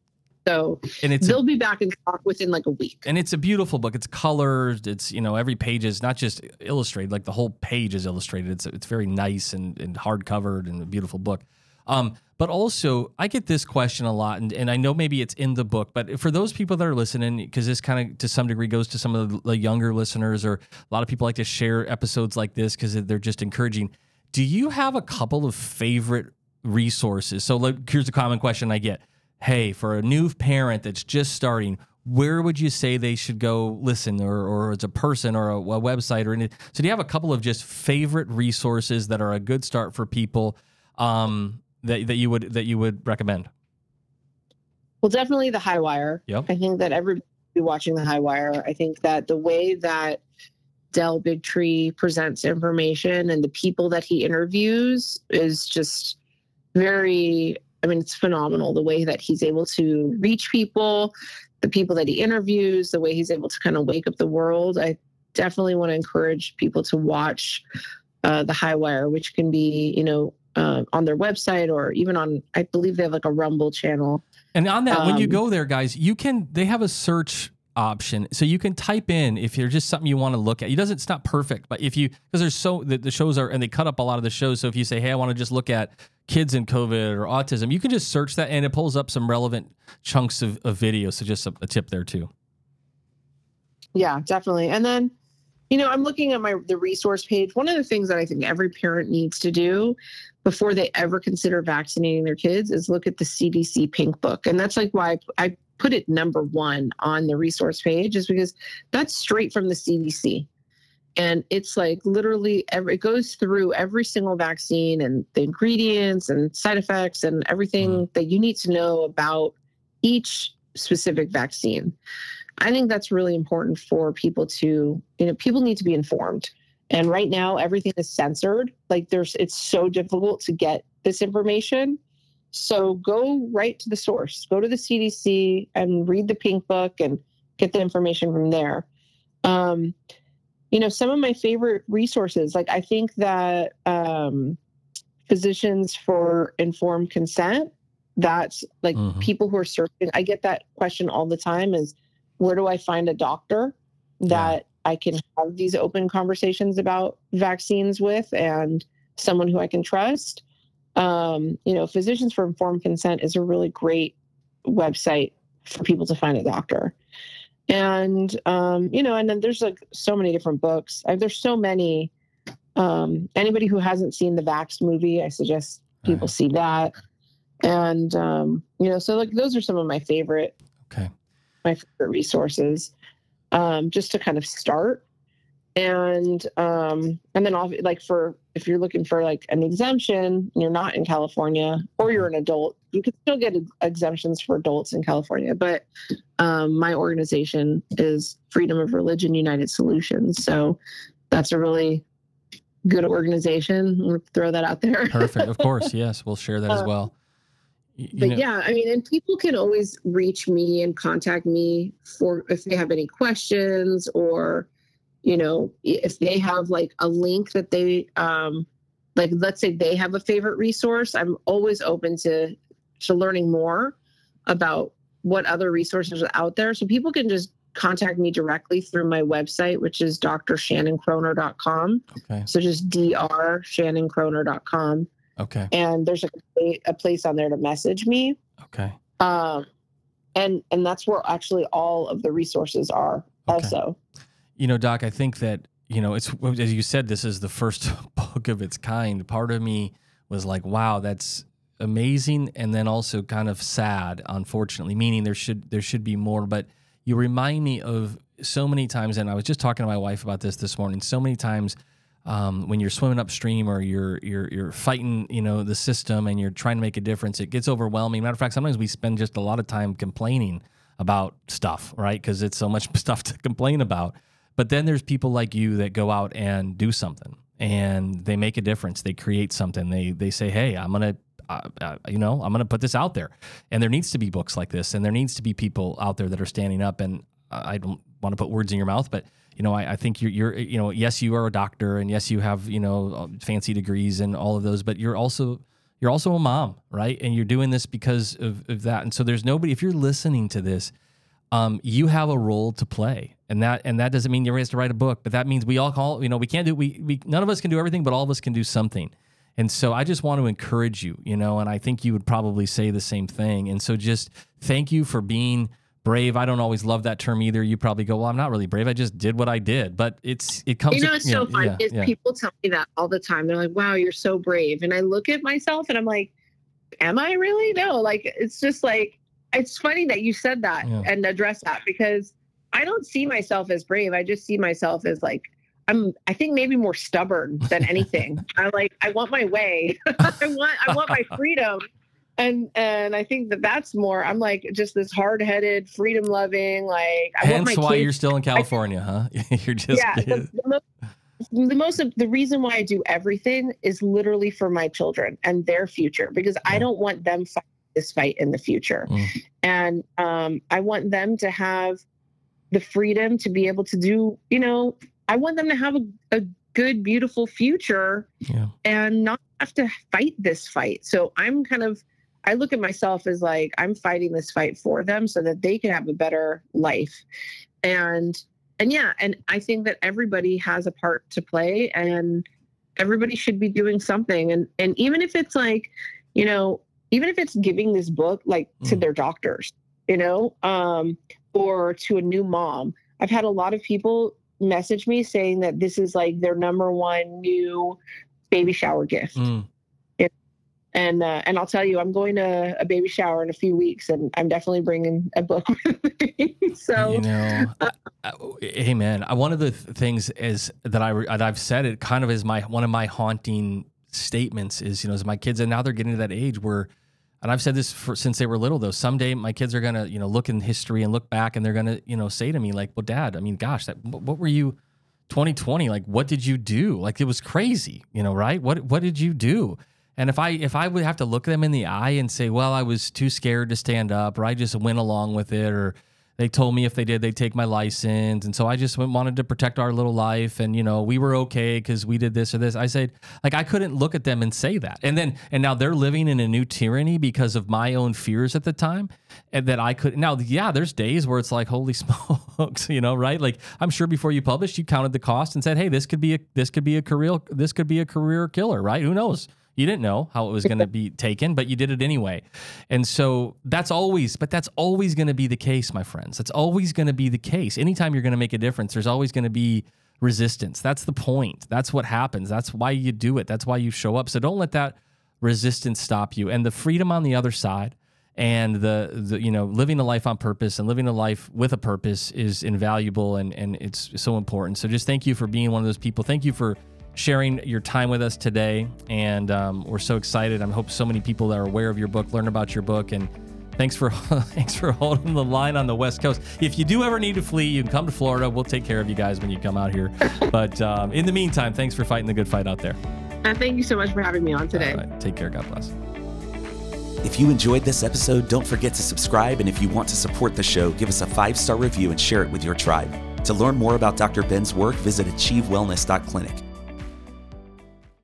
So and it's a, they'll be back in stock within like a week. and it's a beautiful book. It's colored. It's you know every page is not just illustrated, like the whole page is illustrated. It's it's very nice and and hard covered and a beautiful book. Um, but also I get this question a lot, and, and I know maybe it's in the book, but for those people that are listening, because this kind of to some degree goes to some of the, the younger listeners, or a lot of people like to share episodes like this because they're just encouraging. Do you have a couple of favorite resources? So like, here's a common question I get hey, for a new parent that's just starting, where would you say they should go listen or, or as a person or a, a website or anything? So do you have a couple of just favorite resources that are a good start for people um, that, that you would that you would recommend? Well, definitely the high wire. Yep. I think that everybody be watching the high wire. I think that the way that Del Bigtree presents information and the people that he interviews is just very I mean, it's phenomenal the way that he's able to reach people, the people that he interviews, the way he's able to kind of wake up the world. I definitely want to encourage people to watch uh, the High Wire, which can be, you know, uh, on their website or even on, I believe they have like a Rumble channel. And on that, when you Um, go there, guys, you can they have a search option, so you can type in if you're just something you want to look at. It doesn't, it's not perfect, but if you because there's so the, the shows are and they cut up a lot of the shows. So if you say, hey, I want to just look at kids and COVID or autism, you can just search that and it pulls up some relevant chunks of, of video. So just a, a tip there too. Yeah, definitely. And then, you know, I'm looking at my the resource page. One of the things that I think every parent needs to do before they ever consider vaccinating their kids is look at the CDC Pink Book. And that's like why I, I put it number one on the resource page, is because that's straight from the CDC. And it's like literally every it goes through every single vaccine and the ingredients and side effects and everything mm-hmm. that you need to know about each specific vaccine. I think that's really important for people to, you know, people need to be informed. And right now everything is censored. Like there's it's so difficult to get this information. So go right to the source. Go to the CDC and read the pink book and get the information from there. Um, you know, some of my favorite resources, like I think that um, physicians for informed consent, that's like Mhm. people who are searching. I get that question all the time is where do I find a doctor that I can have these open conversations about vaccines with and someone who I can trust? Um, you know, Physicians for Informed Consent is a really great website for people to find a doctor. And um, you know, and then there's like so many different books. Uh, there's so many. Um, anybody who hasn't seen the Vax movie, I suggest people Right. see that. And um, you know, so like those are some of my favorite Okay. my favorite resources um, just to kind of start and um, and then all like for if you're looking for like an exemption and you're not in california or you're an adult you can still get exemptions for adults in california but um, my organization is freedom of religion united solutions so that's a really good organization I'll throw that out there Perfect. Of course. (laughs) Yes. We'll share that as Uh, well. You but know- yeah, I mean, and people can always reach me and contact me for if they have any questions or, you know, if they have like a link that they, um, like let's say they have a favorite resource. I'm always open to to learning more about what other resources are out there. So people can just contact me directly through my website, which is drshannonkroner.com. Okay. So just drshannonkroner.com. Okay. And there's a, a place on there to message me Okay. um, and and that's where actually all of the resources are Okay. also You know, Doc, I think that you know, it's as you said, this is the first (laughs) book of its kind. Part of me was like, wow, that's amazing, and then also kind of sad, unfortunately. Meaning there should there should be more, but you remind me of so many times, and I was just talking to my wife about this this morning. So many times. Um, when you're swimming upstream or you're you're you're fighting, you know, the system and you're trying to make a difference, it gets overwhelming. Matter of fact, sometimes we spend just a lot of time complaining about stuff, right? Because it's so much (laughs) stuff to complain about. But then there's people like you that go out and do something and they make a difference. They create something. They they say, "Hey, I'm gonna." Uh, uh, you know, I'm going to put this out there, and there needs to be books like this, and there needs to be people out there that are standing up. And I don't want to put words in your mouth, but you know, I, I think you're, you're, you know, yes, you are a doctor, and yes, you have, you know, uh, fancy degrees and all of those, but you're also, you're also a mom, right? And you're doing this because of, of that. And so there's nobody. If you're listening to this, um, you have a role to play, and that and that doesn't mean you're raised to write a book, but that means we all call. You know, we can't do we we none of us can do everything, but all of us can do something. And so I just want to encourage you, you know, and I think you would probably say the same thing. And so just thank you for being brave. I don't always love that term either. You probably go, well, I'm not really brave. I just did what I did. But it's it comes. You know, it's so yeah, fun. Yeah, is yeah. people tell me that all the time. They're like, "Wow, you're so brave," and I look at myself and I'm like, "Am I really? No." Like it's just like it's funny that you said that yeah. and address that because I don't see myself as brave. I just see myself as like I'm I think maybe more stubborn than (laughs) anything. I like I want my way. (laughs) I want I want my (laughs) freedom. And and I think that that's more I'm like just this hard-headed, freedom-loving like I Hence why kids, you're still in California, I, huh? you're just Yeah, the, the, most, the most of the reason why I do everything is literally for my children and their future because yeah. I don't want them fighting this fight in the future. Mm. And um, I want them to have the freedom to be able to do, you know, I want them to have a, a good, beautiful future yeah. and not have to fight this fight. So I'm kind of, I look at myself as like, I'm fighting this fight for them so that they can have a better life. And, and yeah, and I think that everybody has a part to play and everybody should be doing something. And, and even if it's like, you know, even if it's giving this book like to mm. their doctors, you know, um, or to a new mom. I've had a lot of people message me saying that this is like their number one new baby shower gift. Mm. And uh, and I'll tell you, I'm going to a baby shower in a few weeks, and I'm definitely bringing a book (laughs) with me. so you know, uh, hey man, one of the things is that I that I've said it kind of is my one of my haunting statements is, you know, as my kids, and now they're getting to that age where, and I've said this for, since they were little though, someday my kids are going to, you know, look in history and look back and they're going to, you know, say to me like, well, dad, I mean, gosh, that, what were you 2020? Like, what did you do? Like, it was crazy, you know, right? What, what did you do? And if I if I would have to look them in the eye and say, well, I was too scared to stand up, or I just went along with it, or they told me if they did, they'd take my license. And so I just went, wanted to protect our little life. And, you know, we were okay because we did this or this. I said, like, I couldn't look at them and say that. And then, and now they're living in a new tyranny because of my own fears at the time. And that I could, now, yeah, there's days where it's like, holy (laughs) smokes, you know, right? Like, I'm sure before you published, you counted the cost and said, hey, this could be a, this could be a career, this could be a career killer, right? Who knows? You didn't know how it was going to be taken, but you did it anyway. And so that's always, but that's always going to be the case, my friends. That's always going to be the case. Anytime you're going to make a difference, there's always going to be resistance. That's the point. That's what happens. That's why you do it. That's why you show up. So don't let that resistance stop you. And the freedom on the other side and the, the you know living a life on purpose and living a life with a purpose is invaluable and and it's so important. So just thank you for being one of those people. Thank you for sharing your time with us today. And um, we're so excited. I hope so many people that are aware of your book learn about your book. And thanks for (laughs) thanks for holding the line on the West Coast. If you do ever need to flee, you can come to Florida. We'll take care of you guys when you come out here. (laughs) but um, in the meantime, thanks for fighting the good fight out there. Uh, thank you so much for having me on today. Take care. God bless. If you enjoyed this episode, don't forget to subscribe. And if you want to support the show, give us a five star review and share it with your tribe. To learn more about Dr. Ben's work, visit achievewellness.clinic.